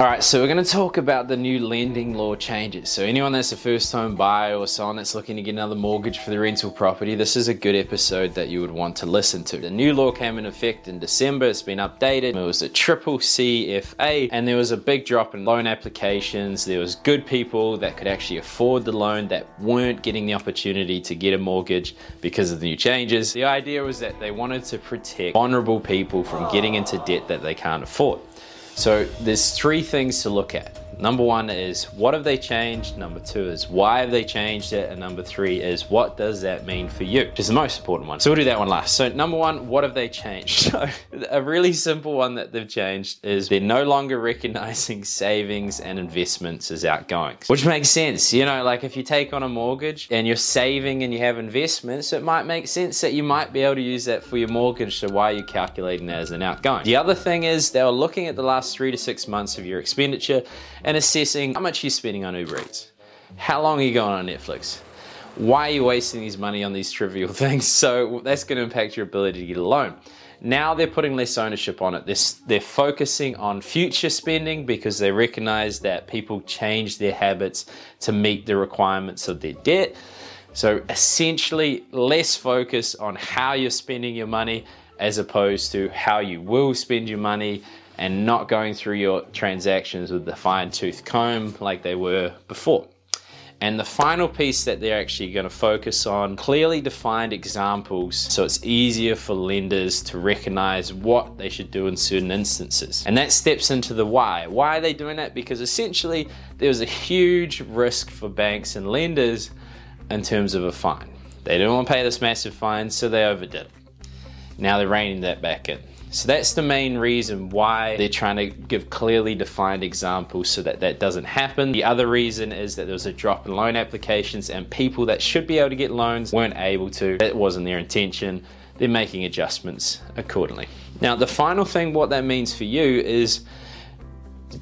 All right, so we're going to talk about the new lending law changes. So, anyone that's a first home buyer or someone that's looking to get another mortgage for their rental property, this is a good episode that you would want to listen to. The new law came in effect in December, it's been updated. It was a triple CFA, and there was a big drop in loan applications. There was good people that could actually afford the loan that weren't getting the opportunity to get a mortgage because of the new changes. The idea was that they wanted to protect vulnerable people from getting into debt that they can't afford. So there's three things to look at. Number one is what have they changed? Number two is why have they changed it? And number three is what does that mean for you? Which is the most important one. So we'll do that one last. So number one, what have they changed? So a really simple one that they've changed is they're no longer recognizing savings and investments as outgoings, which makes sense. You know, like if you take on a mortgage and you're saving and you have investments, it might make sense that you might be able to use that for your mortgage. So why are you calculating that as an outgoing? The other thing is they were looking at the last three to six months of your expenditure and assessing how much you're spending on Uber Eats. How long are you going on Netflix? Why are you wasting these money on these trivial things? So that's going to impact your ability to get a loan. Now they're putting less ownership on it. They're, they're focusing on future spending because they recognize that people change their habits to meet the requirements of their debt. So essentially, less focus on how you're spending your money as opposed to how you will spend your money and not going through your transactions with the fine tooth comb like they were before. And the final piece that they're actually going to focus on clearly defined examples so it's easier for lenders to recognize what they should do in certain instances. And that steps into the why. Why are they doing that? Because essentially there was a huge risk for banks and lenders in terms of a fine. They didn't want to pay this massive fine, so they overdid. It. Now they're reining that back in. So that's the main reason why they're trying to give clearly defined examples so that that doesn't happen. The other reason is that there was a drop in loan applications and people that should be able to get loans weren't able to. That wasn't their intention. They're making adjustments accordingly. Now, the final thing, what that means for you is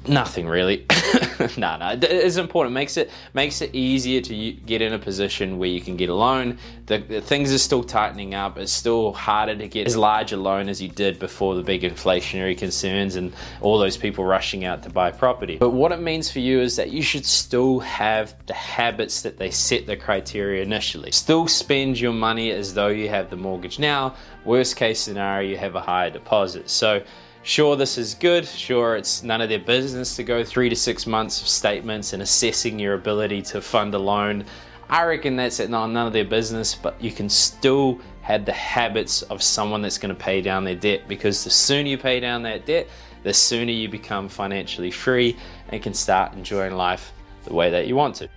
nothing really. no, no, it's important. Makes it makes it easier to get in a position where you can get a loan. The, the, things are still tightening up. It's still harder to get as large a loan as you did before the big inflationary concerns and all those people rushing out to buy property. But what it means for you is that you should still have the habits that they set the criteria initially. Still spend your money as though you have the mortgage now. Worst case scenario, you have a higher deposit. So Sure, this is good. Sure, it's none of their business to go three to six months of statements and assessing your ability to fund a loan. I reckon that's none of their business, but you can still have the habits of someone that's going to pay down their debt because the sooner you pay down that debt, the sooner you become financially free and can start enjoying life the way that you want to.